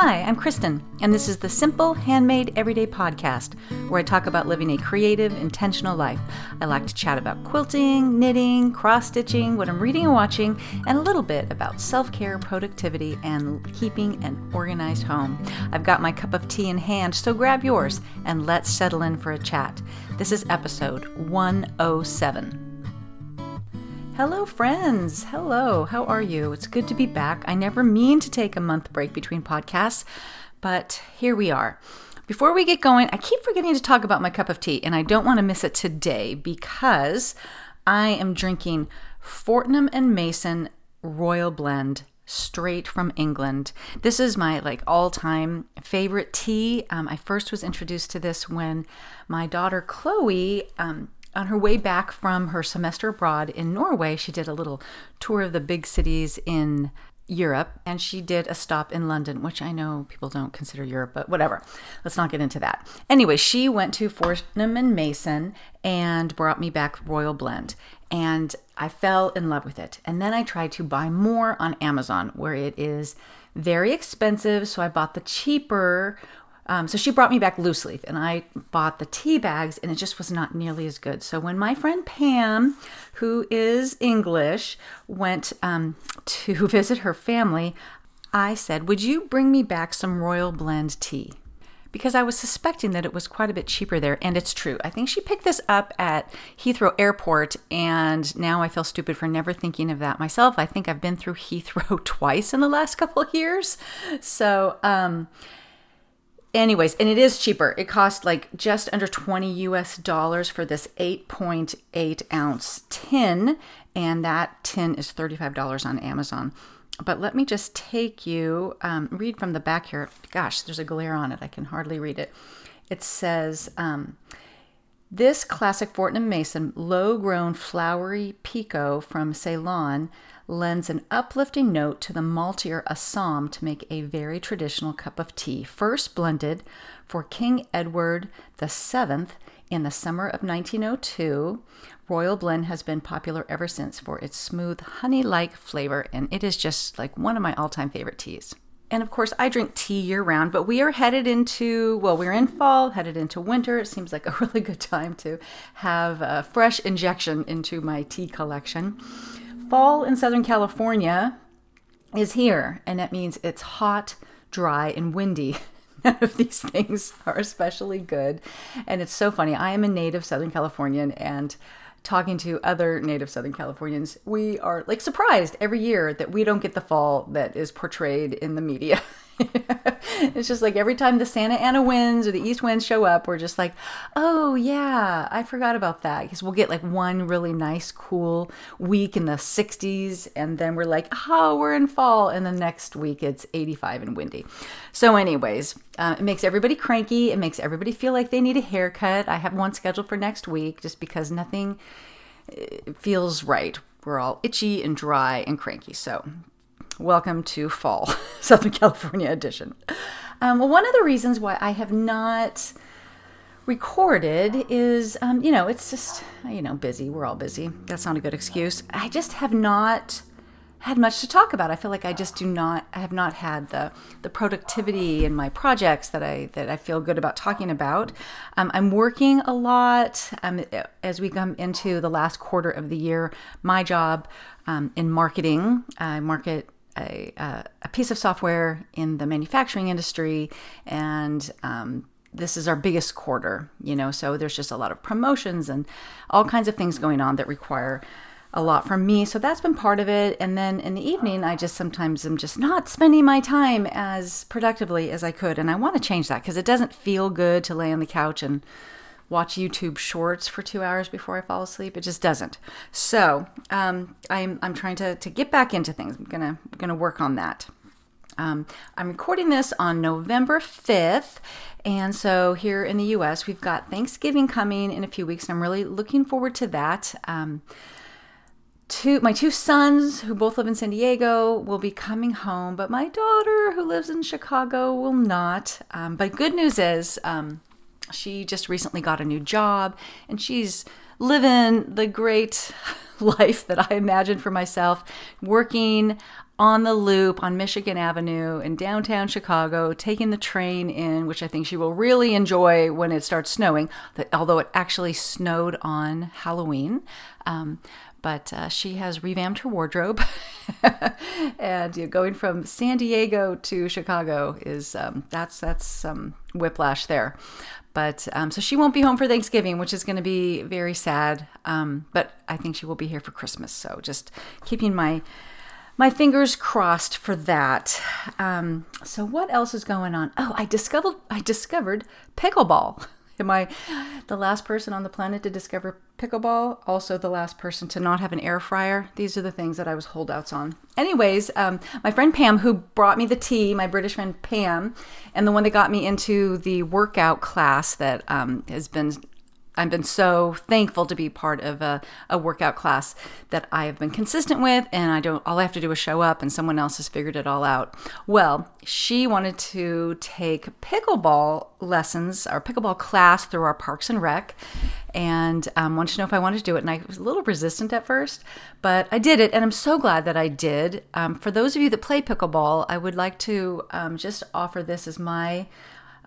Hi, I'm Kristen, and this is the Simple Handmade Everyday podcast where I talk about living a creative, intentional life. I like to chat about quilting, knitting, cross stitching, what I'm reading and watching, and a little bit about self care, productivity, and keeping an organized home. I've got my cup of tea in hand, so grab yours and let's settle in for a chat. This is episode 107. Hello, friends. Hello. How are you? It's good to be back. I never mean to take a month break between podcasts, but here we are. Before we get going, I keep forgetting to talk about my cup of tea, and I don't want to miss it today because I am drinking Fortnum and Mason Royal Blend straight from England. This is my like all-time favorite tea. Um, I first was introduced to this when my daughter Chloe um, on her way back from her semester abroad in Norway, she did a little tour of the big cities in Europe and she did a stop in London, which I know people don't consider Europe, but whatever. Let's not get into that. Anyway, she went to Fortnum and Mason and brought me back Royal Blend and I fell in love with it. And then I tried to buy more on Amazon where it is very expensive, so I bought the cheaper um, so she brought me back loose leaf, and I bought the tea bags, and it just was not nearly as good. So when my friend Pam, who is English, went um, to visit her family, I said, Would you bring me back some Royal Blend tea? Because I was suspecting that it was quite a bit cheaper there, and it's true. I think she picked this up at Heathrow Airport, and now I feel stupid for never thinking of that myself. I think I've been through Heathrow twice in the last couple of years. So, um, anyways, and it is cheaper. It cost like just under 20 US dollars for this 8.8 ounce tin, and that tin is $35 on Amazon. But let me just take you, um, read from the back here. Gosh, there's a glare on it. I can hardly read it. It says, um, this classic Fortnum Mason low grown flowery Pekoe from Ceylon lends an uplifting note to the maltier Assam to make a very traditional cup of tea, first blended for King Edward VII in the summer of 1902. Royal Blend has been popular ever since for its smooth, honey like flavor, and it is just like one of my all time favorite teas. And of course, I drink tea year round, but we are headed into, well, we're in fall, headed into winter. It seems like a really good time to have a fresh injection into my tea collection fall in Southern California is here, and that means it's hot, dry, and windy. None of these things are especially good. And it's so funny. I am a native Southern Californian, and talking to other native Southern Californians, we are like surprised every year that we don't get the fall that is portrayed in the media. it's just like every time the Santa Ana winds or the east winds show up, we're just like, oh, yeah, I forgot about that. Because we'll get like one really nice, cool week in the 60s, and then we're like, oh, we're in fall. And the next week it's 85 and windy. So, anyways, uh, it makes everybody cranky. It makes everybody feel like they need a haircut. I have one scheduled for next week just because nothing uh, feels right. We're all itchy and dry and cranky. So, welcome to fall, Southern California edition. Um, well, one of the reasons why I have not recorded is, um, you know, it's just, you know, busy. We're all busy. That's not a good excuse. I just have not had much to talk about. I feel like I just do not, I have not had the the productivity in my projects that I that I feel good about talking about. Um, I'm working a lot um, as we come into the last quarter of the year. My job um, in marketing, I market a, a piece of software in the manufacturing industry and um, this is our biggest quarter you know so there's just a lot of promotions and all kinds of things going on that require a lot from me so that's been part of it. And then in the evening i just sometimes am just not spending my time as productively as i could and i want to change that because it doesn't feel good to lay on the couch and watch YouTube shorts for two hours before I fall asleep. It just doesn't. So um, I'm I'm trying to to get back into things. I'm gonna gonna work on that. Um, I'm recording this on November 5th. And so here in the US, we've got Thanksgiving coming in a few weeks, and I'm really looking forward to that. Um, two, my two sons, who both live in San Diego, will be coming home, but my daughter, who lives in Chicago, will not. Um, but good news is, um, she just recently got a new job and she's living the great life that I imagined for myself, working on the loop on Michigan Avenue in downtown Chicago, taking the train in, which I think she will really enjoy when it starts snowing, although it actually snowed on Halloween. Um, but uh, she has revamped her wardrobe. and you know, going from San Diego to Chicago is um, that's that's some whiplash there. But um, so she won't be home for Thanksgiving, which is going to be very sad. Um, but I think she will be here for Christmas. So just keeping my my fingers crossed for that. Um, so what else is going on? Oh, I discovered I discovered pickleball. Am I the last person on the planet to discover pickleball? Also, the last person to not have an air fryer? These are the things that I was holdouts on. Anyways, um, my friend Pam, who brought me the tea, my British friend Pam, and the one that got me into the workout class that um, has been I've been so thankful to be part of a, a, workout class that I have been consistent with, and I don't. All I have to do is show up, and someone else has figured it all out. Well, she wanted to take pickleball lessons, our pickleball class through our Parks and Rec, and um, wanted to know if I wanted to do it. And I was a little resistant at first, but I did it, and I'm so glad that I did. Um, for those of you that play pickleball, I would like to um, just offer this as my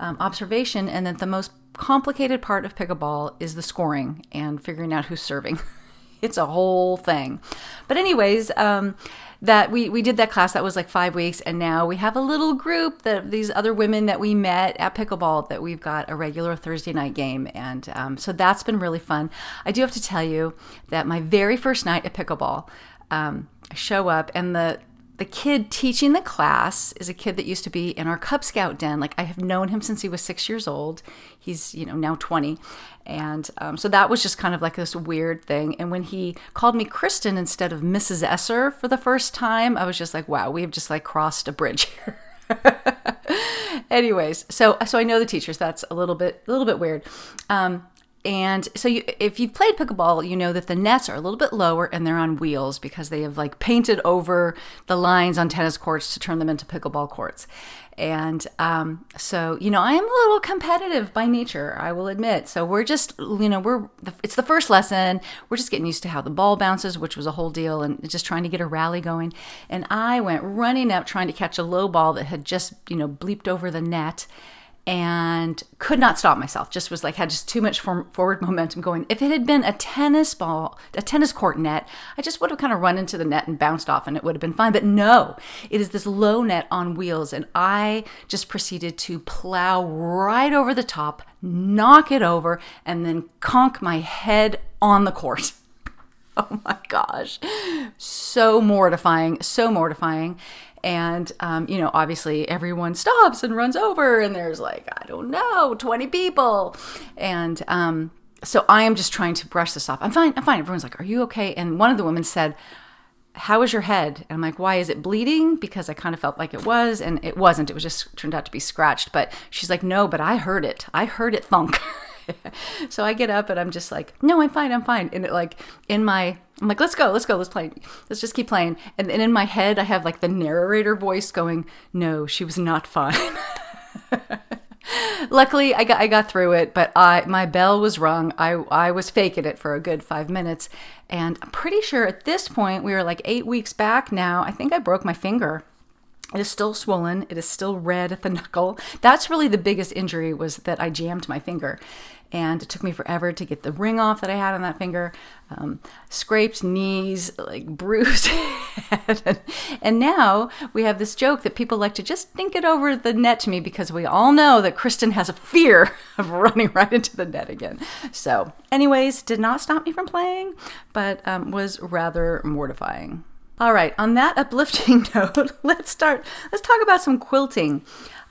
um, observation, and that the most complicated part of pickleball is the scoring and figuring out who's serving. it's a whole thing. But anyways, um, that we we did that class that was like five weeks, and now we have a little group that these other women that we met at pickleball that we've got a regular Thursday night game, and um, so that's been really fun. I do have to tell you that my very first night at pickleball. Um, I show up and the the kid teaching the class is a kid that used to be in our Cub Scout den. Like I have known him since he was six years old. He's you know now twenty, and um, so that was just kind of like this weird thing. And when he called me Kristen instead of Mrs. Esser for the first time, I was just like, wow, we have just like crossed a bridge here. Anyways, so so I know the teachers. That's a little bit a little bit weird. Um, and so you, if you've played pickleball, you know that the nets are a little bit lower and they're on wheels because they have like painted over the lines on tennis courts to turn them into pickleball courts. And um, so, you know, I am a little competitive by nature, I will admit. So we're just, you know, we're, it's the first lesson. We're just getting used to how the ball bounces, which was a whole deal, and just trying to get a rally going. And I went running up trying to catch a low ball that had just, you know, bleeped over the net and could not stop myself. Just was like, had just too much forward momentum going. If it had been a tennis ball, a tennis court net, I just would have kind of run into the net and bounced off and it would have been fine. But no, it is this low net on wheels. And I just proceeded to plow right over the top, knock it over, and then conk my head on the court. Oh my gosh. So mortifying, so mortifying. And, um, you know, obviously everyone stops and runs over, and there's like, I don't know, 20 people. And um, so I am just trying to brush this off. I'm fine, I'm fine. Everyone's like, Are you okay? And one of the women said, how is your head? And I'm like, why is it bleeding? Because I kind of felt like it was, and it wasn't. It was just turned out to be scratched. But she's like, no, but I heard it. I heard it thunk. so I get up and I'm just like, no, I'm fine, I'm fine. And it like in my, I'm like, let's go, let's go, let's play, let's just keep playing. And then in my head, I have like the narrator voice going, no, she was not fine. Luckily, I got I got through it, but I my bell was rung. I I was faking it for a good five minutes, and I'm pretty sure at this point we were like eight weeks back now. I think I broke my finger. It is still swollen. It is still red at the knuckle. That's really the biggest injury was that I jammed my finger. And it took me forever to get the ring off that I had on that finger. Um, scraped knees, like bruised head. and now we have this joke that people like to just dink it over the net to me because we all know that Kristen has a fear of running right into the net again. So, anyways, did not stop me from playing, but um, was rather mortifying. All right, on that uplifting note, let's start. Let's talk about some quilting.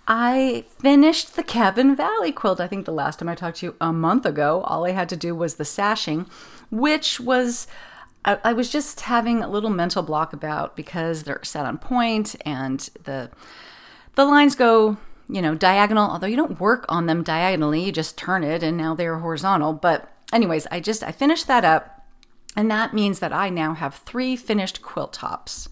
I finished the Cabin Valley quilt. I think the last time I talked to you a month ago, all I had to do was the sashing, which was I, I was just having a little mental block about because they're set on point and the the lines go you know diagonal although you don't work on them diagonally you just turn it and now they're horizontal but anyways i just i finished that up and that means that I now have three finished quilt tops.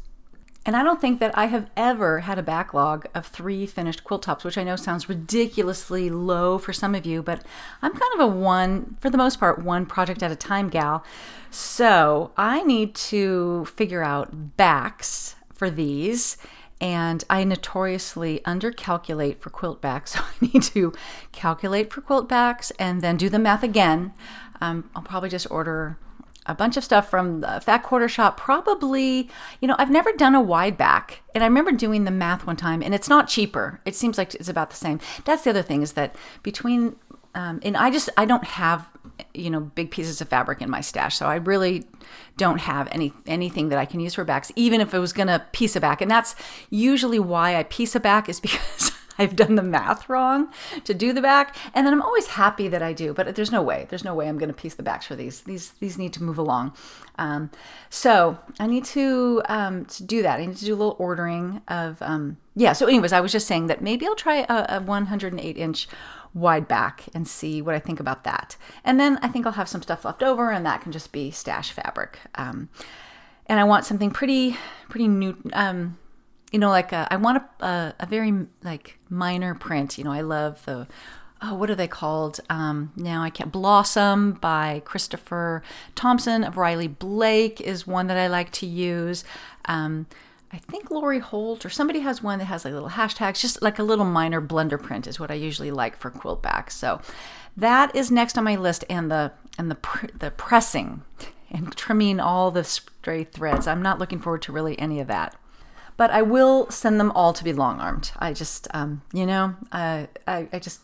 And I don't think that I have ever had a backlog of three finished quilt tops, which I know sounds ridiculously low for some of you, but I'm kind of a one, for the most part, one project at a time gal. So I need to figure out backs for these. And I notoriously undercalculate for quilt backs. So I need to calculate for quilt backs and then do the math again. Um, I'll probably just order a bunch of stuff from the Fat Quarter Shop. Probably, you know, I've never done a wide back. And I remember doing the math one time, and it's not cheaper. It seems like it's about the same. That's the other thing is that between, um, and I just, I don't have, you know, big pieces of fabric in my stash. So I really don't have any anything that I can use for backs, even if it was going to piece a back. And that's usually why I piece a back is because I've done the math wrong to do the back, and then I'm always happy that I do. But there's no way, there's no way I'm going to piece the backs for these. These these need to move along. Um, so I need to um, to do that. I need to do a little ordering of um, yeah. So, anyways, I was just saying that maybe I'll try a, a 108 inch wide back and see what I think about that. And then I think I'll have some stuff left over, and that can just be stash fabric. Um, and I want something pretty pretty new um, you know, like a, uh, I want a, a, a, very like minor print. You know, I love the oh, what are they called? Um, now I can't. Blossom by Christopher Thompson of Riley Blake is one that I like to use. Um, I think Lori Holt or somebody has one that has like little hashtags, just like a little minor blender print is what I usually like for quilt backs. So that is next on my list, and the and the the pressing and trimming all the stray threads. I'm not looking forward to really any of that but I will send them all to be long armed. I just, um, you know, I, I just,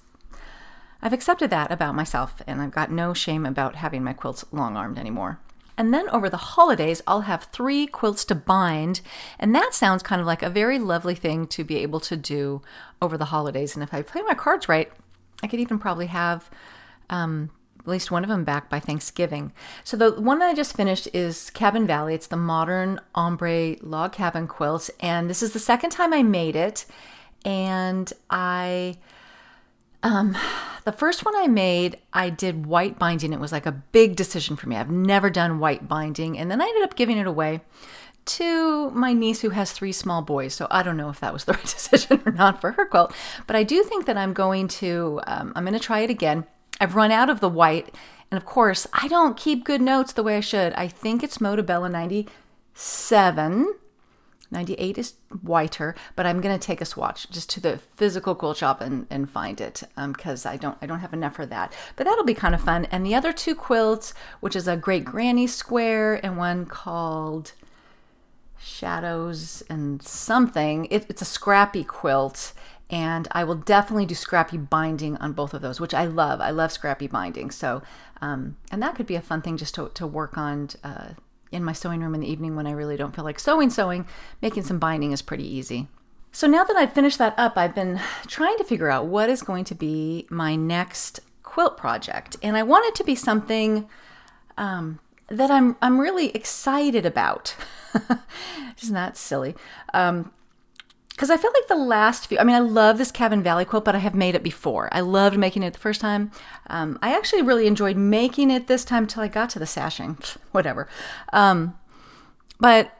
I've accepted that about myself, and I've got no shame about having my quilts long armed anymore. And then over the holidays, I'll have three quilts to bind. And that sounds kind of like a very lovely thing to be able to do over the holidays. And if I play my cards right, I could even probably have um, at least one of them back by Thanksgiving. So the one that I just finished is Cabin Valley. It's the modern ombre log cabin quilt, and this is the second time I made it. And I, um, the first one I made, I did white binding. It was like a big decision for me. I've never done white binding, and then I ended up giving it away to my niece who has three small boys. So I don't know if that was the right decision or not for her quilt, but I do think that I'm going to um, I'm going to try it again. I've run out of the white. And of course, I don't keep good notes the way I should. I think it's Moda Bella 97. 98 is whiter, but I'm to take a swatch just to the physical quilt shop and, and find it because um, I don't I don't have enough for that. But that'll be kind of fun. And the other two quilts, which is a Great Granny Square and one called Shadows and something, it, it's a scrappy quilt and I will definitely do scrappy binding on both of those, which I love. I love scrappy binding. So, um, and that could be a fun thing just to, to work on uh, in my sewing room in the evening when I really don't feel like sewing, sewing. Making some binding is pretty easy. So now that I've finished that up, I've been trying to figure out what is going to be my next quilt project, and I want it to be something um, that I'm I'm really excited about. Isn't that silly? Um, because I feel like the last few, I mean, I love this Cabin Valley quilt, but I have made it before. I loved making it the first time. Um, I actually really enjoyed making it this time till I got to the sashing, whatever. Um, but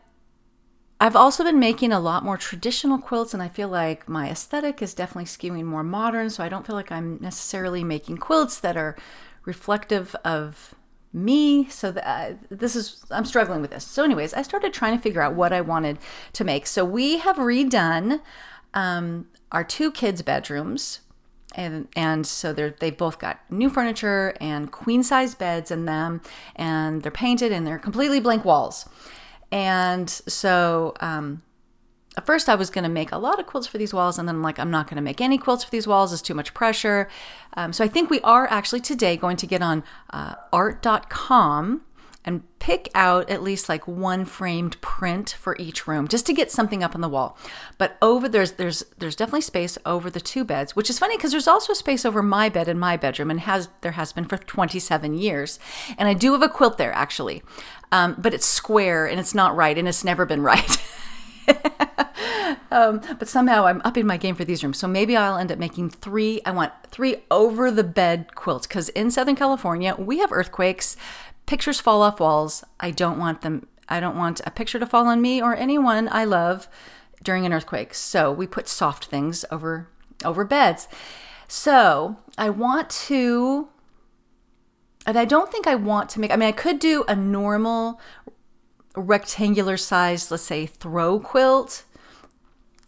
I've also been making a lot more traditional quilts, and I feel like my aesthetic is definitely skewing more modern. So I don't feel like I'm necessarily making quilts that are reflective of me. So that, uh, this is, I'm struggling with this. So, anyways, I started trying to figure out what I wanted to make. So, we have redone um, our two kids' bedrooms. And, and so they're, they've both got new furniture and queen size beds in them, and they're painted and they're completely blank walls. And so um, first I was going to make a lot of quilts for these walls, and then I'm like, I'm not going to make any quilts for these walls. It's too much pressure. Um, so I think we are actually today going to get on uh, art.com and pick out at least like one framed print for each room just to get something up on the wall but over there's there's there's definitely space over the two beds which is funny because there's also space over my bed in my bedroom and has there has been for 27 years and i do have a quilt there actually um, but it's square and it's not right and it's never been right um, but somehow I'm upping my game for these rooms. So maybe I'll end up making three. I want three over the bed quilts because in Southern California, we have earthquakes. Pictures fall off walls. I don't want them. I don't want a picture to fall on me or anyone I love during an earthquake. So we put soft things over over beds. So I want to and I don't think I want to make I mean I could do a normal rectangular size, let's say throw quilt,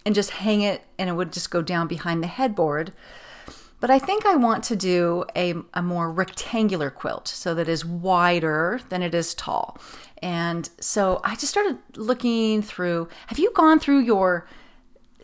and just hang it and it would just go down behind the headboard. But I think I want to do a, a more rectangular quilt so that is wider than it is tall. And so I just started looking through. Have you gone through your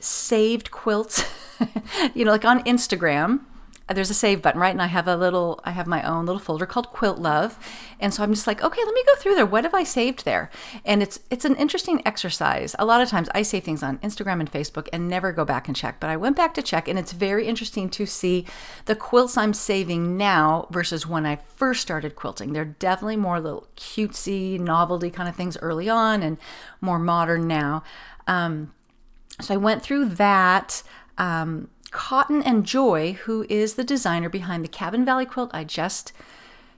saved quilts? you know, like on Instagram, there's a save button, right? And I have a little, I have my own little folder called Quilt Love, and so I'm just like, okay, let me go through there. What have I saved there? And it's it's an interesting exercise. A lot of times I save things on Instagram and Facebook and never go back and check, but I went back to check, and it's very interesting to see the quilts I'm saving now versus when I first started quilting. They're definitely more little cutesy, novelty kind of things early on, and more modern now. Um, so I went through that. Um, Cotton and Joy, who is the designer behind the Cabin Valley quilt I just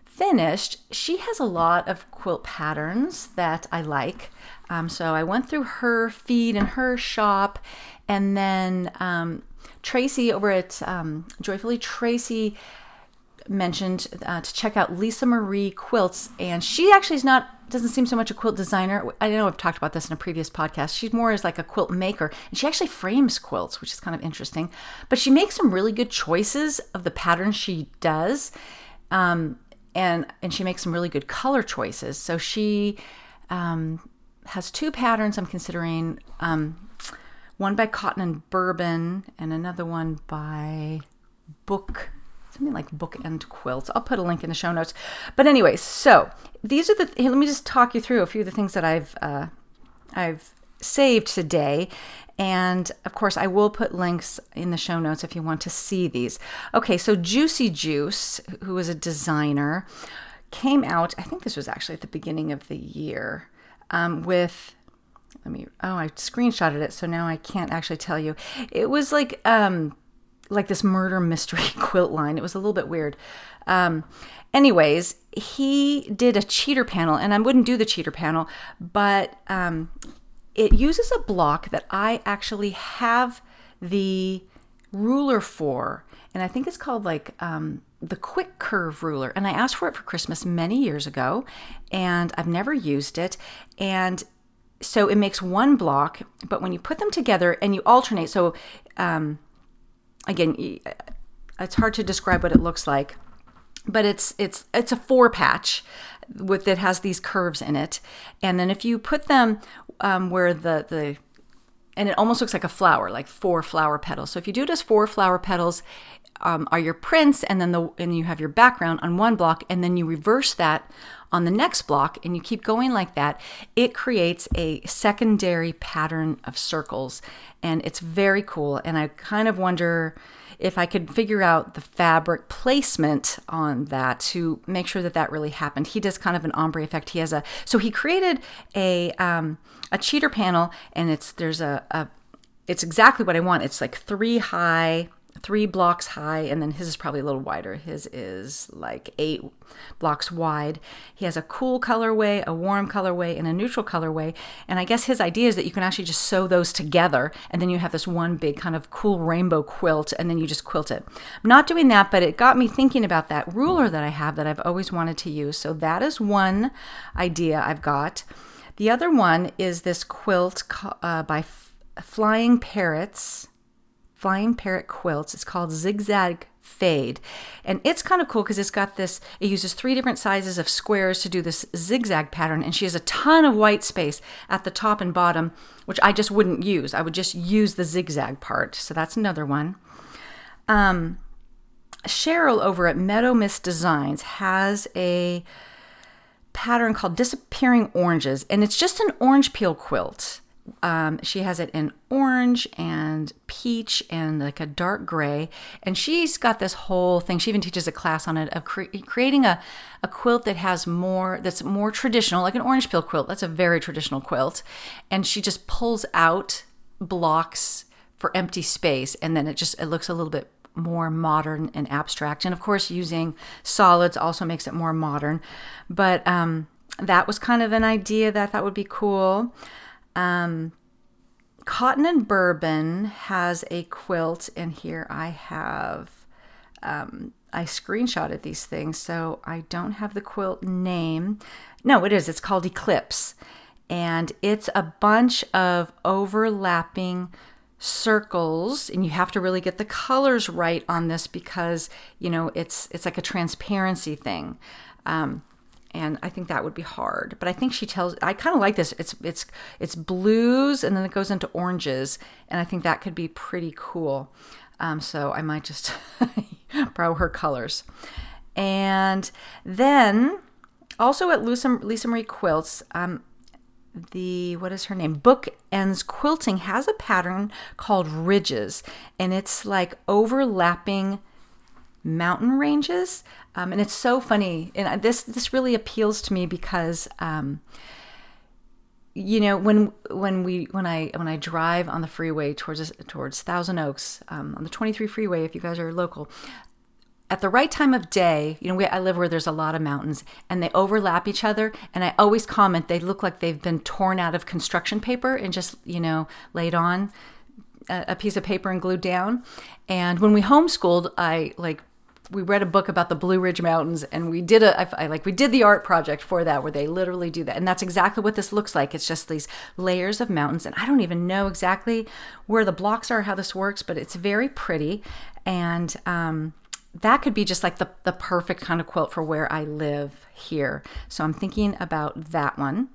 finished, she has a lot of quilt patterns that I like. Um, so I went through her feed and her shop, and then um, Tracy over at um, Joyfully Tracy mentioned uh, to check out Lisa Marie Quilts, and she actually is not doesn't seem so much a quilt designer. I know I've talked about this in a previous podcast. She's more as like a quilt maker, and she actually frames quilts, which is kind of interesting. But she makes some really good choices of the patterns she does, um, and and she makes some really good color choices. So she um, has two patterns I'm considering. Um, one by Cotton and Bourbon, and another one by Book something like bookend quilts. I'll put a link in the show notes. But anyway, so these are the. Here, let me just talk you through a few of the things that I've uh, I've saved today. And of course, I will put links in the show notes if you want to see these. Okay, so Giucy Giuce, who is a designer, came out, I think this was actually at the beginning of the year, um, with let me oh i screenshotted it so now i can't actually tell you it was like um like this murder mystery quilt line. It was a little bit weird. Um, anyways, he did a cheater panel, and I wouldn't do the cheater panel, but um, it uses a block that I actually have the ruler for, and I think it's called like um, the quick curve ruler. And I asked for it for Christmas many years ago, and I've never used it. And so it makes one block, but when you put them together and you alternate, so um, again, it's hard to describe what it looks like, but it's it's it's a four patch with that has these curves in it, and then if you put them um, where the the and it almost looks like a flower, like four flower petals. So if you do it as four flower petals, um, are your prints, and then the and you have your background on one block, and then you reverse that on the next block, and you keep going like that. It creates a secondary pattern of circles, and it's very cool. And I kind of wonder if I could figure out the fabric placement on that to make sure that that really happened. He does kind of an ombre effect. He has a so he created a um, a cheater panel, and it's there's a, a it's exactly what I want. It's like three high three blocks high, and then his is probably a little wider. His is like eight blocks wide. He has a cool colorway, a warm colorway, and a neutral colorway. And I guess his idea is that you can actually just sew those together, and then you have this one big kind of cool rainbow quilt, and then you just quilt it. I'm not doing that, but it got me thinking about that ruler that I have that I've always wanted to use. So that is one idea I've got. The other one is this quilt uh, by Flying Parrots Flying Parrot quilts. It's called Zigzag Fade. And it's kind of cool because it's got this, it uses three different sizes of squares to do this zigzag pattern. And she has a ton of white space at the top and bottom, which I just wouldn't use. I would just use the zigzag part. So that's another one. Um, Cheryl over at Meadow Mist Designs has a pattern called Disappearing Oranges, and it's just an orange peel quilt. Um, she has it in orange and peach and like a dark gray. And she's got this whole thing. She even teaches a class on it of cre- creating a, a quilt that has more, that's more traditional, like an orange peel quilt. That's a very traditional quilt. And she just pulls out blocks for empty space. And then it just, it looks a little bit more modern and abstract. And of course, using solids also makes it more modern. But um, that was kind of an idea that I thought would be cool. Um, Cotton and Bourbon has a quilt, and here I have. Um, I screenshotted these things, so I don't have the quilt name. No, it is. It's called Eclipse. and it's a bunch of overlapping circles and you have to really get the colors right on this because you know it's it's like a transparency thing um, and I think that would be hard. But I think she tells I kind of like this. It's it's it's blues and then it goes into oranges, and I think that could be pretty cool. Um, so I might just borrow her colors. And then also at Lisa, Lisa Marie Quilts, um, the what is her name book ends quilting has a pattern called ridges and it's like overlapping mountain ranges um, and it's so funny and this this really appeals to me because um, you know when when we when I when I drive on the freeway towards towards Thousand Oaks um, on the 23 freeway if you guys are local at the right time of day, you know, we, I live where there's a lot of mountains and they overlap each other. And I always comment they look like they've been torn out of construction paper and just, you know, laid on a, a piece of paper and glued down. And when we homeschooled, I like we read a book about the Blue Ridge Mountains, and we did a I, I, like we did the art project for that, where they literally do that, and that's exactly what this looks like. It's just these layers of mountains, and I don't even know exactly where the blocks are, how this works, but it's very pretty, and um, that could be just like the, the perfect kind of quilt for where I live here. So I'm thinking about that one.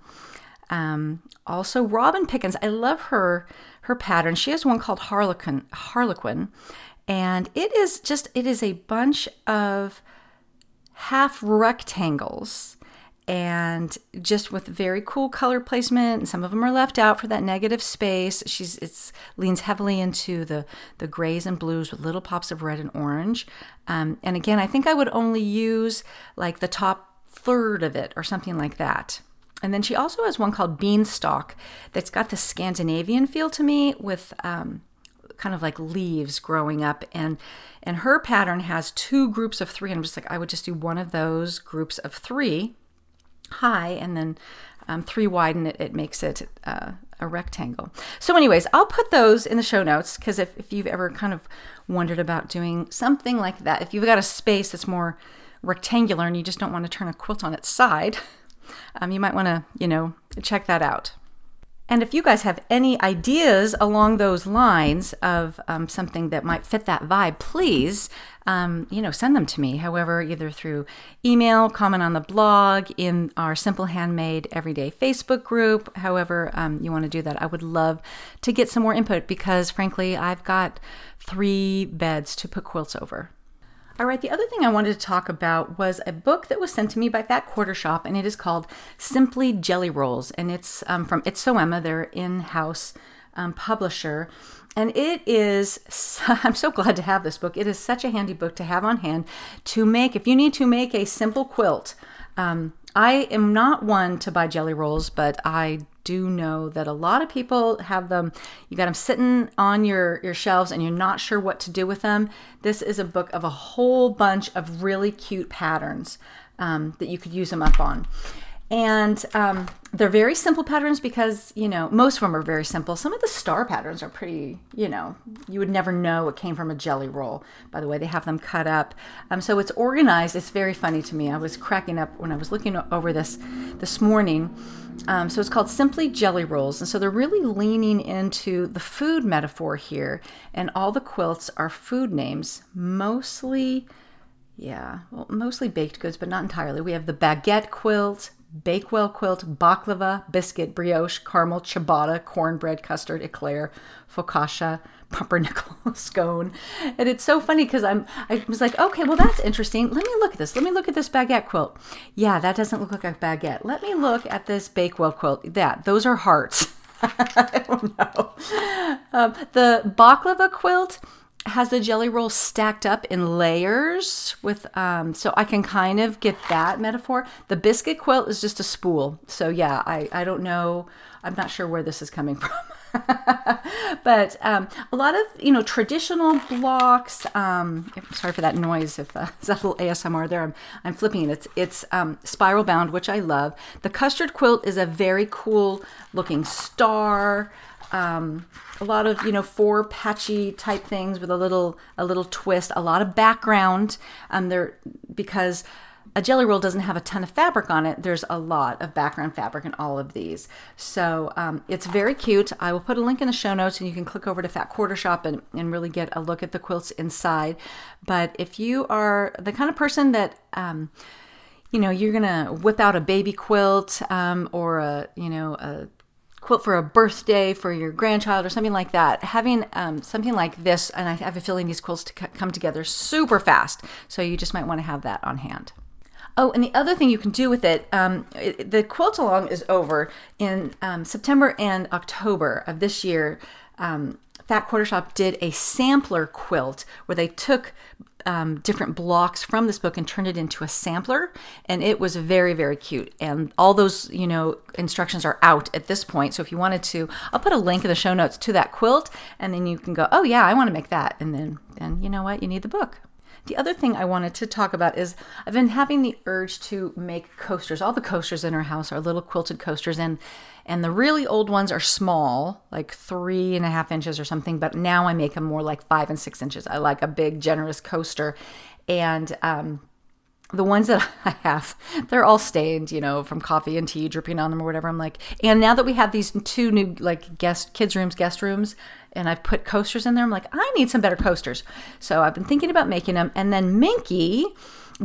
Um, also, Robin Pickens, I love her her pattern. She has one called Harlequin, Harlequin, and it is just it is a bunch of half rectangles. And just with very cool color placement and some of them are left out for that negative space. She's it's leans heavily into the the grays and blues with little pops of red and orange. Um, and again i think i would only use like the top third of it or something like that. And then she also has one called beanstalk that's got the scandinavian feel to me with um, kind of like leaves growing up and and her pattern has two groups of three and i'm just like i would just do one of those groups of three high and then um, three wide and it, it makes it uh, a rectangle. So, anyways, I'll put those in the show notes because if, if you've ever kind of wondered about doing something like that, if you've got a space that's more rectangular and you just don't want to turn a quilt on its side, um, you might want to, you know, check that out. And if you guys have any ideas along those lines of um, something that might fit that vibe, please, um, you know, send them to me. However, either through email, comment on the blog, in our Simple Handmade Everyday Facebook group. However, um, you want to do that, I would love to get some more input because, frankly, I've got three beds to put quilts over. All right, the other thing I wanted to talk about was a book that was sent to me by Fat Quarter Shop, and it is called Simply Jelly Rolls, and it's um, from It's Sew Emma, their in-house um, publisher. And it is, I'm so glad to have this book. It is such a handy book to have on hand to make, if you need to make a simple quilt. Um, I am not one to buy jelly rolls, but I do know that a lot of people have them. You got them sitting on your, your shelves and you're not sure what to do with them. This is a book of a whole bunch of really cute patterns um, that you could use them up on. And um, they're very simple patterns because, you know, most of them are very simple. Some of the star patterns are pretty, you know, you would never know it came from a jelly roll. By the way, they have them cut up. Um, so it's organized. It's very funny to me. I was cracking up when I was looking over this this morning. Um, so it's called Simply Jelly Rolls. And so they're really leaning into the food metaphor here. And all the quilts are food names, mostly, yeah, well, mostly baked goods, but not entirely. We have the baguette quilt, Bakewell quilt, baklava, biscuit, brioche, caramel, ciabatta, cornbread, custard, eclair, focaccia, pumpernickel scone. And it's so funny because I'm I was like, okay, well that's interesting. Let me look at this. Let me look at this baguette quilt. Yeah, that doesn't look like a baguette. Let me look at this Bakewell quilt. That those are hearts. I don't know. Um, the baklava quilt has the jelly roll stacked up in layers with um, so I can kind of get that metaphor. The biscuit quilt is just a spool. So yeah, I, I don't know. I'm not sure where this is coming from. but um, a lot of you know traditional blocks. Um, sorry for that noise. If uh, little ASMR there, I'm, I'm flipping it. It's it's um, spiral bound, which I love. The custard quilt is a very cool looking star um, a lot of you know four patchy type things with a little a little twist a lot of background um, there because a jelly roll doesn't have a ton of fabric on it, there's a lot of background fabric in all of these. So um, it's very cute. I will put a link in the show notes and you can click over to Fat Quarter Shop and, and really get a look at the quilts inside. But if you are the kind of person that, um, you know, you're to whip out a baby quilt um, or a, you know, a quilt for a birthday for your grandchild or something like that, having um, something like this, and I have a feeling these quilts to come together super fast. So you just might want to have that on hand. Oh, and the other thing you can do with it, um, it the quilt along is over in um, September and October of this year. Um, Fat Quarter Shop did a sampler quilt where they took um, different blocks from this book and turned it into a sampler, and it was very, very cute. And all those, you know, instructions are out at this point. So if you wanted to, I'll put a link in the show notes to that quilt, and then you can go, oh yeah, I want to make that, and then, then you know what, you need the book. The other thing I wanted to talk about is I've been having the urge to make coasters. All the coasters in our house are little quilted coasters, and and the really old ones are small, like three and a half inches or something. But now I make them more like five and six inches. I like a big, generous coaster, and um, the ones that I have, they're all stained, you know, from coffee and tea dripping on them or whatever. I'm like, and now that we have these two new like guest kids rooms, guest rooms, and I've put coasters in there, I'm like, I need some better coasters. So I've been thinking about making them. And then Minki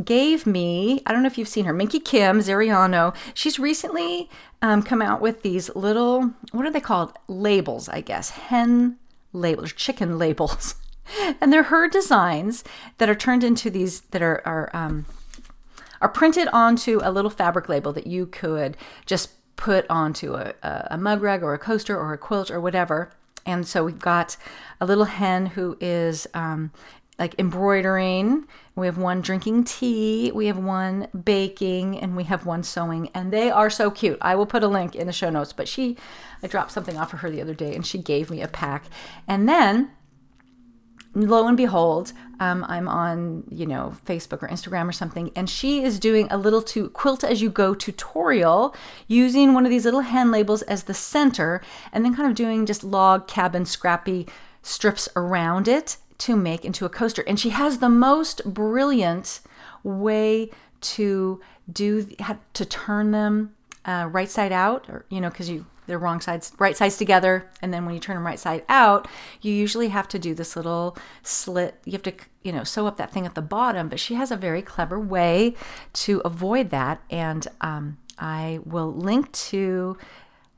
gave me, I don't know if you've seen her, Minki Kim Zariano. She's recently um, come out with these little, what are they called? Labels, I guess, hen labels, chicken labels. and they're her designs that are turned into these that are, are um, are printed onto a little fabric label that you could just put onto a, a mug rug or a coaster or a quilt or whatever. And so we've got a little hen who is um, like embroidering. We have one drinking tea, we have one baking, and we have one sewing. And they are so cute. I will put a link in the show notes. But she, I dropped something off of her the other day and she gave me a pack. And then lo and behold, um, I'm on, you know, Facebook or Instagram or something, and she is doing a little to quilt as you go tutorial using one of these little hand labels as the center, and then kind of doing just log cabin scrappy strips around it to make into a coaster. And she has the most brilliant way to do to turn them uh, right side out, or you know, because you they're wrong sides, right sides together. And then when you turn them right side out, you usually have to do this little slit. You have to, you know, sew up that thing at the bottom. But she has a very clever way to avoid that. And um, I will link to,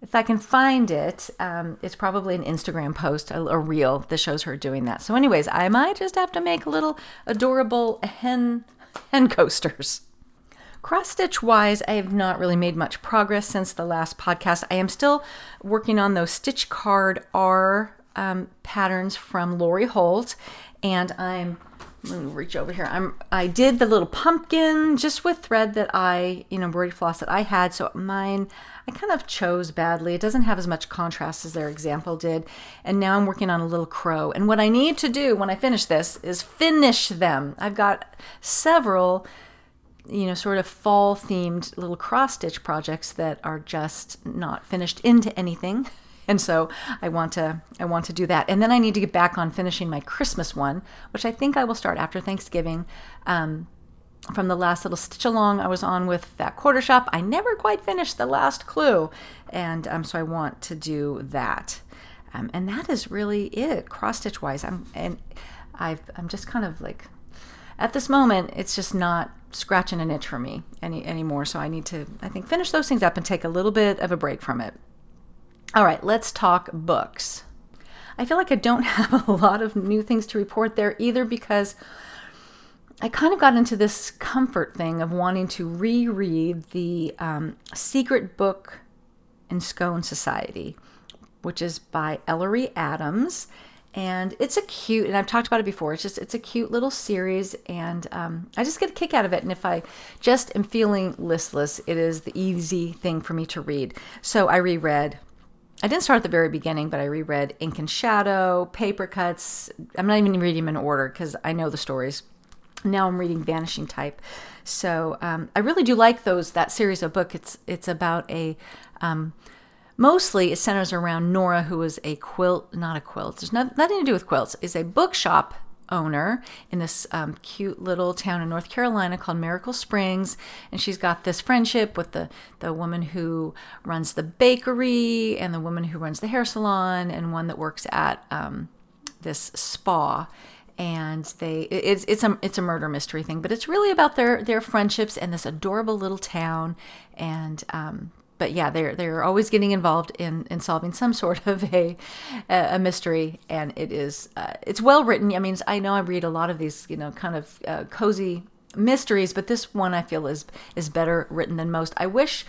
if I can find it, um, it's probably an Instagram post, a, a reel that shows her doing that. So, anyways, I might just have to make little adorable hen hen coasters. Cross stitch wise, I have not really made much progress since the last podcast. I am still working on those Stitch Card R um, patterns from Lori Holt, and I'm let me reach over here. I'm I did the little pumpkin just with thread that I, you know, embroidery floss that I had. So mine I kind of chose badly. It doesn't have as much contrast as their example did. And now I'm working on a little crow. And what I need to do when I finish this is finish them. I've got several you know, sort of fall themed little cross stitch projects that are just not finished into anything. And so I want to I want to do that. And then I need to get back on finishing my Christmas one, which I think I will start after Thanksgiving. Um, from the last little stitch along I was on with Fat Quarter Shop, I never quite finished the last clue. And um, so I want to do that. Um, and that is really it, cross stitch wise. I'm and I've I'm just kind of like at this moment, it's just not scratching an itch for me any anymore. So I need to, I think, finish those things up and take a little bit of a break from it. All right, let's talk books. I feel like I don't have a lot of new things to report there either because I kind of got into this comfort thing of wanting to reread the um, Secret Book in Scone Society, which is by Ellery Adams and it's a cute and i've talked about it before it's just it's a cute little series and um, i just get a kick out of it and if i just am feeling listless it is the easy thing for me to read. So i reread i didn't start at the very beginning but i reread ink and shadow paper cuts i'm not even reading them in order because i know the stories. Now i'm reading vanishing type. So um, i really do like those that series of book. It's it's about a um, Mostly it centers around Nora, who is a quilt, not a quilt, there's not, nothing to do with quilts, is a bookshop owner in this um, cute little town in North Carolina called Miracle Springs, and she's got this friendship with the the woman who runs the bakery and the woman who runs the hair salon and one that works at um, this spa and they it's it's a it's a murder mystery thing, but it's really about their their friendships and this adorable little town. And um, but yeah, they're they're always getting involved in in solving some sort of a a mystery, and it is uh, it's well written. I mean, I know I read a lot of these you know kind of uh, cozy mysteries, but this one I feel is is better written than most. I wish.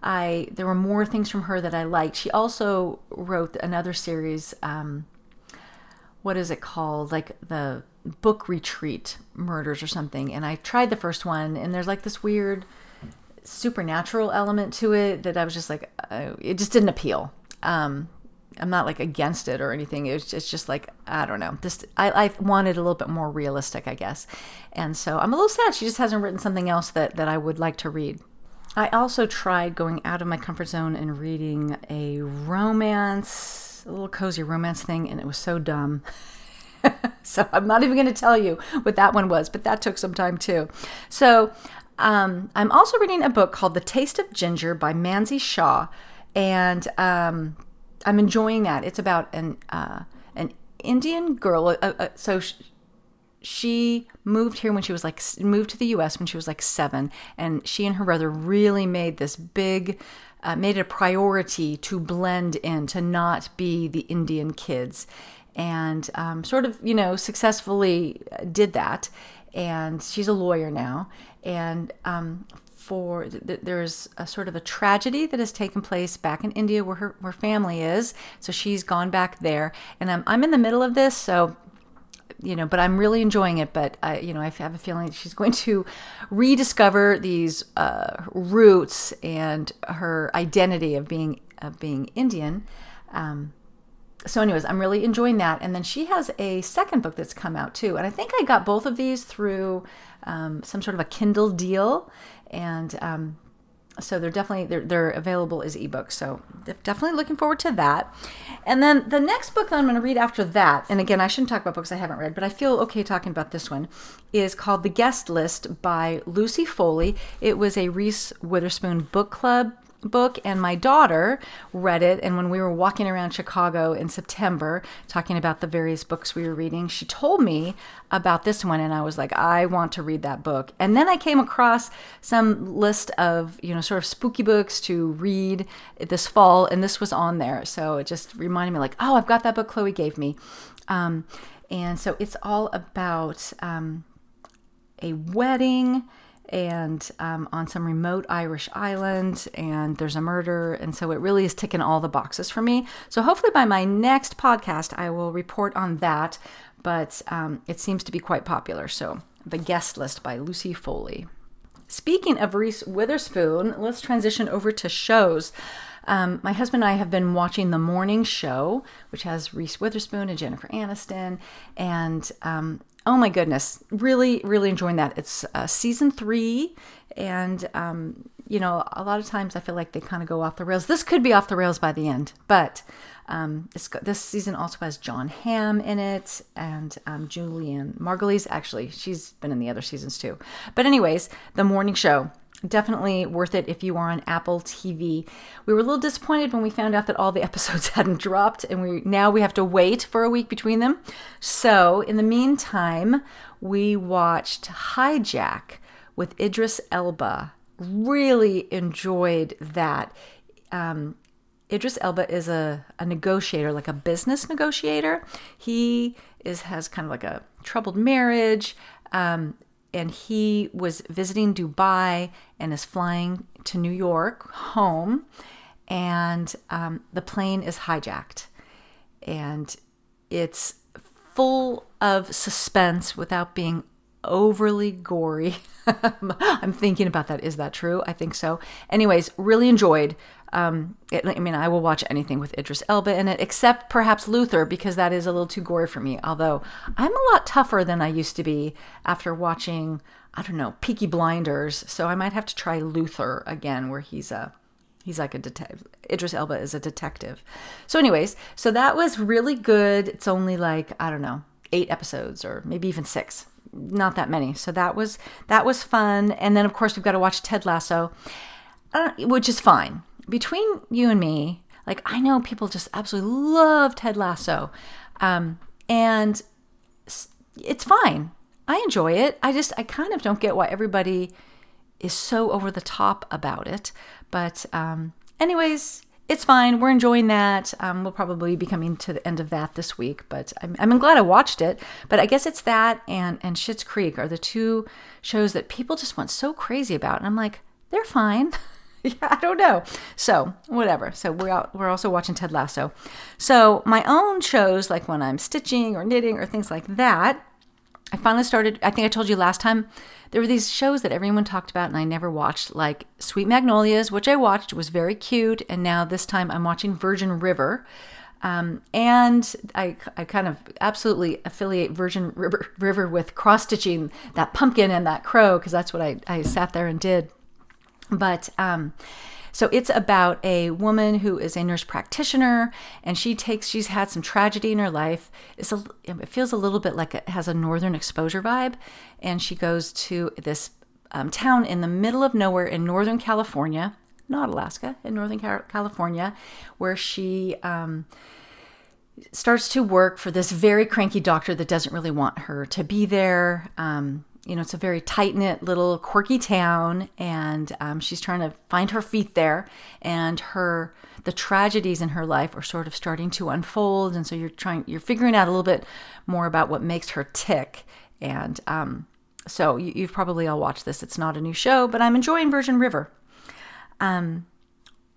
I there were more things from her that I liked. She also wrote another series um, what is it called? Like the book retreat murders or something. And I tried the first one, and there's like this weird supernatural element to it that I was just like, uh, it just didn't appeal. Um, I'm not like against it or anything. It's just, it's just like I don't know. Just I, I wanted a little bit more realistic, I guess. And so I'm a little sad she just hasn't written something else that that I would like to read. I also tried going out of my comfort zone and reading a romance a little cozy romance thing, and it was so dumb. so I'm not even going to tell you what that one was, but that took some time too. So um, I'm also reading a book called The Taste of Ginger by Mansi Shah, and um, I'm enjoying that. It's about an uh, an Indian girl. Uh, uh, so. She, she moved here when she was like moved to the US when she was like 7 and she and her brother really made this big uh, made it a priority to blend in, to not be the Indian kids, and um, sort of, you know, successfully did that. And she's a lawyer now. And um, for th- there's a sort of a tragedy that has taken place back in India where her where family is. So she's gone back there, and I'm I'm in the middle of this, so you know, but I'm really enjoying it. But I, you know, I have a feeling she's going to rediscover these uh, roots and her identity of being of being Indian. Um, so, anyways, I'm really enjoying that. And then she has a second book that's come out too. And I think I got both of these through um, some sort of a Kindle deal. And um, so they're definitely they're, they're available as ebooks so definitely looking forward to that and then the next book that i'm going to read after that and again i shouldn't talk about books i haven't read but i feel okay talking about this one is called the guest list by lucy foley it was a reese witherspoon book club book and my daughter read it. And when we were walking around chicago in september talking about the various books we were reading she told me about this one and i was like i want to read that book. And then i came across some list of you know sort of spooky books to read this fall and this was on there. So it just reminded me like oh i've got that book chloe gave me. Um, and so it's all about um, a wedding and um, on some remote Irish island, and there's a murder. And so it really is ticking all the boxes for me. So hopefully by my next podcast, I will report on that. But um, it seems to be quite popular. So the guest list by Lucy Foley. Speaking of Reese Witherspoon, let's transition over to shows. Um, my husband and I have been watching The Morning Show, which has Reese Witherspoon and Jennifer Aniston. And um, oh my goodness, really, really enjoying that. It's uh, season three, and um, you know, a lot of times I feel like they kind of go off the rails. This could be off the rails by the end, but um, this season also has Jon Hamm in it and um, Julianne Margulies. Actually, she's been in the other seasons too. But anyways, the morning show definitely worth it if you are on Apple TV. We were a little disappointed when we found out that all the episodes hadn't dropped and we now we have to wait for a week between them. So, in the meantime, we watched Hijack with Idris Elba. Really enjoyed that. Um, Idris Elba is a, a negotiator, like a business negotiator. He is has kind of like a troubled marriage. Um, and he was visiting Dubai and is flying to New York home, and um, the plane is hijacked, and it's full of suspense without being overly gory. I'm thinking about that. Is that true? I think so. Anyways, really enjoyed. Um, it, I mean, I will watch anything with Idris Elba in it, except perhaps Luther, because that is a little too gory for me. Although I'm a lot tougher than I used to be after watching, I don't know, Peaky Blinders. So I might have to try Luther again, where he's a he's like a detective. Idris Elba is a detective. So, anyways, so that was really good. It's only like I don't know eight episodes or maybe even six. Not that many. So that was that was fun. And then of course we've got to watch Ted Lasso, uh, which is fine. Between you and me, like I know people just absolutely love Ted Lasso, um, and it's fine. I enjoy it. I just I kind of don't get why everybody is so over the top about it. But um, anyways, it's fine. We're enjoying that. Um, we'll probably be coming to the end of that this week, but I'm, I'm glad I watched it. But I guess it's that and and Schitt's Creek are the two shows that people just went so crazy about, and I'm like, they're fine. yeah, I don't know. So whatever. So we're out, we're also watching Ted Lasso. So my own shows, like when I'm stitching or knitting or things like that, I finally started. I think I told you last time there were these shows that everyone talked about and I never watched, like Sweet Magnolias, which I watched, was very cute, and now this time I'm watching Virgin River. Um, and I, I kind of absolutely affiliate Virgin River, River with cross stitching that pumpkin and that crow because that's what I, I sat there and did. But um, so it's about a woman who is a nurse practitioner, and she takes she's had some tragedy in her life. It's a, it feels a little bit like it has a northern exposure vibe, and she goes to this um, town in the middle of nowhere in Northern California, not Alaska, in Northern California, where she. Um, starts to work for this very cranky doctor that doesn't really want her to be there. Um, you know, it's a very tight knit little quirky town, and um, she's trying to find her feet there. And her the tragedies in her life are sort of starting to unfold, and so you're trying you're figuring out a little bit more about what makes her tick. And um, so you, you've probably all watched this. It's not a new show, but I'm enjoying Virgin River. Um,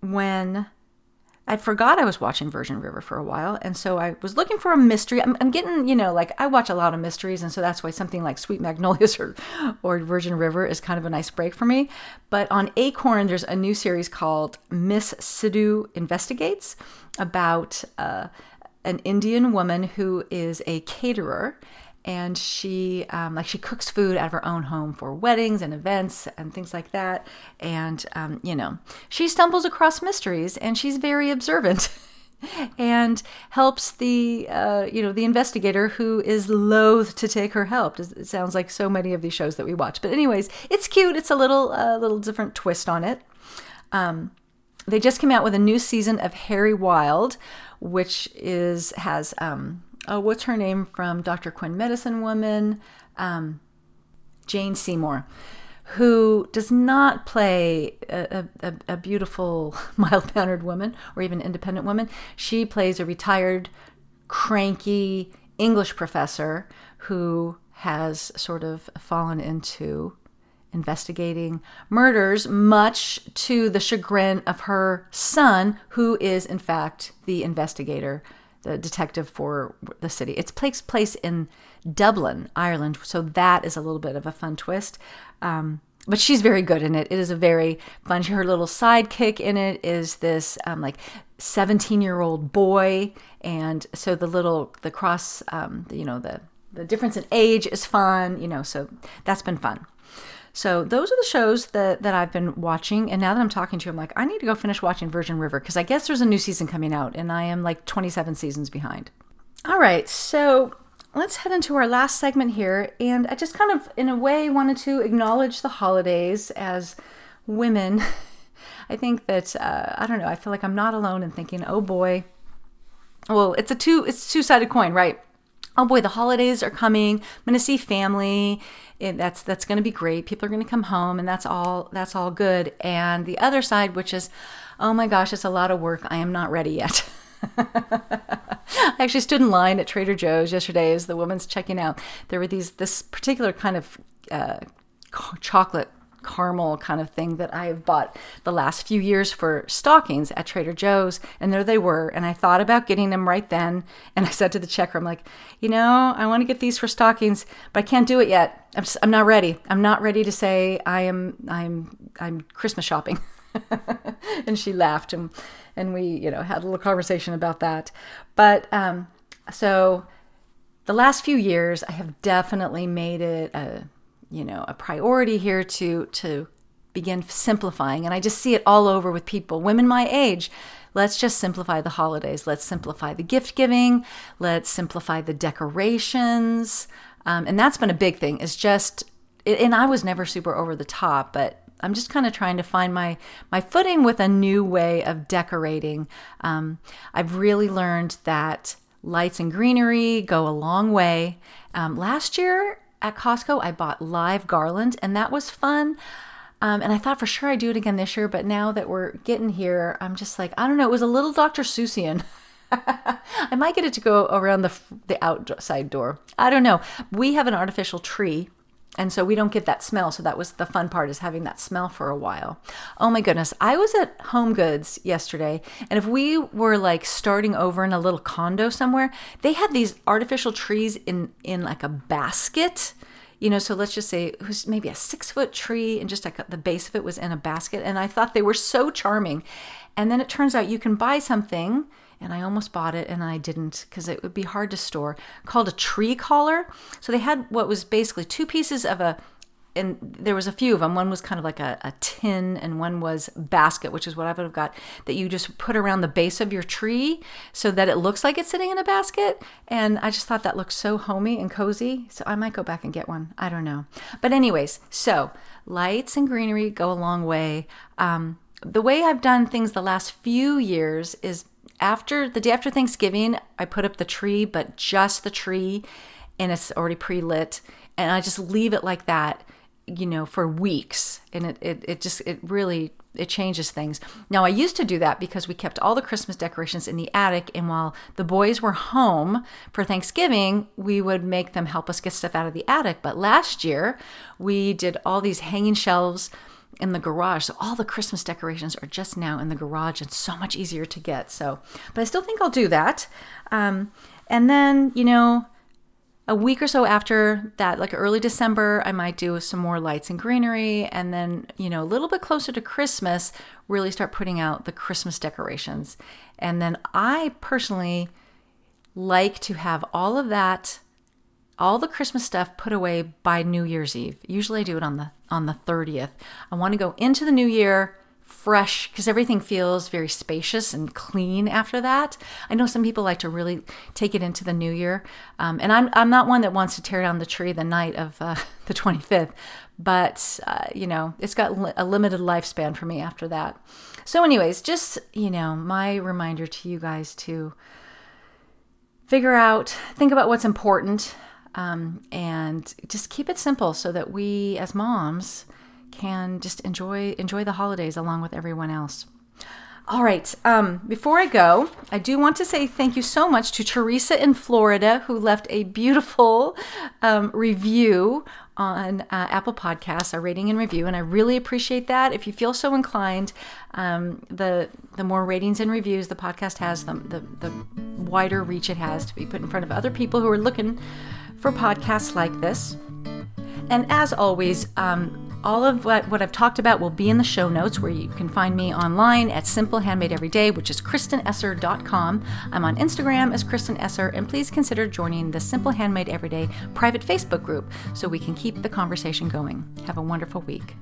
when I forgot I was watching Virgin River for a while, and so I was looking for a mystery. I'm, I'm, getting, you know, like I watch a lot of mysteries, and so that's why something like Sweet Magnolias or, or Virgin River is kind of a nice break for me. But on Acorn, there's a new series called Miss Sidhu Investigates about uh, an Indian woman who is a caterer and she um, like she cooks food out of her own home for weddings and events and things like that. And um, you know she stumbles across mysteries and she's very observant and helps the uh, you know the investigator who is loath to take her help. It sounds like so many of these shows that we watch. But anyways it's cute. It's a little a uh, little different twist on it. Um, they just came out with a new season of harry wild which is has um, oh, what's her name from Dr. Quinn Medicine Woman? Um, Jane Seymour, who does not play a, a, a beautiful, mild mannered woman or even independent woman. She plays a retired, cranky English professor who has sort of fallen into investigating murders, much to the chagrin of her son, who is, in fact, the investigator the detective for the city. It takes place in Dublin, Ireland, so that is a little bit of a fun twist. Um, but she's very good in it. It is a very fun. Her little sidekick in it is this um, like 17 year old boy, and so the little the cross, um, you know the the difference in age is fun. You know, so that's been fun. So those are the shows that, that I've been watching. And now that I'm talking to you, I'm like, I need to go finish watching Virgin River because I guess there's a new season coming out and I am like 27 seasons behind. All right, so let's head into our last segment here. And I just kind of, in a way, wanted to acknowledge the holidays as women. I think that, uh, I don't know, I feel like I'm not alone in thinking, oh boy. Well, it's a two it's two sided coin, right? Oh boy, the holidays are coming. I'm going to see family. It, that's that's going to be great. People are going to come home, and that's all. That's all good. And the other side, which is, oh my gosh, it's a lot of work. I am not ready yet. I actually stood in line at Trader Joe's yesterday as the woman's checking out. There were these this particular kind of uh, chocolate caramel kind of thing that I have bought the last few years for stockings at Trader Joe's. And there they were. And I thought about getting them right then. And I said to the checker, I'm like, you know, I want to get these for stockings, but I can't do it yet. I'm, just, I'm not ready. I'm not ready to say I am, I'm, I'm Christmas shopping. and she laughed and, and we, you know, had a little conversation about that. But, um, so the last few years, I have definitely made it a, you know a priority here to to begin simplifying and i just see it all over with people women my age let's just simplify the holidays. Let's simplify the gift giving. Let's simplify the decorations. Um, and that's been a big thing. Is just, and I was never super over the top, but I'm just kind of trying to find my my footing with a new way of decorating. Um, I've really learned that lights and greenery go a long way. Um, last year at Costco, I bought live garland, and that was fun. Um, and I thought for sure I'd do it again this year, but now that we're getting here, I'm just like, I don't know. It was a little Dr. Seussian. I might get it to go around the the outside door. I don't know. We have an artificial tree and so we don't get that smell. So that was the fun part is having that smell for a while. Oh my goodness. I was at home goods yesterday and if we were like starting over in a little condo somewhere they had these artificial trees in in like a basket. You know so let's just say it was maybe a six foot tree and just like the base of it was in a basket and i thought they were so charming. And then it turns out you can buy something and I almost bought it and I didn't because it would be hard to store, called a tree collar. So they had what was basically two pieces of a and there was a few of them. One was kind of like a, a tin, and one was basket, which is what I would have got that you just put around the base of your tree so that it looks like it's sitting in a basket. And I just thought that looked so homey and cozy. So I might go back and get one. I don't know. But, anyways, so lights and greenery go a long way. Um, the way I've done things the last few years is after the day after Thanksgiving, I put up the tree, but just the tree, and it's already pre lit, and I just leave it like that, you know, for weeks, and it, it it just it really it changes things. Now I used to do that because we kept all the Christmas decorations in the attic, and while the boys were home for Thanksgiving, we would make them help us get stuff out of the attic. But last year, we did all these hanging shelves in the garage. So all the Christmas decorations are just now in the garage and so much easier to get. So, but I still think I'll do that. Um, and then, you know, a week or so after that, like early December, I might do some more lights and greenery. And then, you know, a little bit closer to Christmas, really start putting out the Christmas decorations. And then I personally like to have all of that all the Christmas stuff put away by New Year's Eve. Usually I do it on the on the 30th. I want to go into the new year fresh because everything feels very spacious and clean after that. I know some people like to really take it into the new year, um, and I'm I'm not one that wants to tear down the tree the night of uh, the 25th, but uh, you know it's got a limited lifespan for me after that. So, anyways, just you know my reminder to you guys to figure out, think about what's important um, and just keep it simple so that we as moms can just enjoy enjoy the holidays along with everyone else. All right. Um, before I go, I do want to say thank you so much to Teresa in Florida who left a beautiful um, review on uh, Apple Podcasts, a rating and review, and I really appreciate that. If you feel so inclined, um, the the more ratings and reviews the podcast has, the, the the wider reach it has to be put in front of other people who are looking for podcasts like this. And as always, um, all of what, what I've talked about will be in the show notes where you can find me online at Simple Handmade Everyday, which is KristenEsser.com. I'm on Instagram as Kristen Esser, and please consider joining the Simple Handmade Everyday private Facebook group so we can keep the conversation going. Have a wonderful week.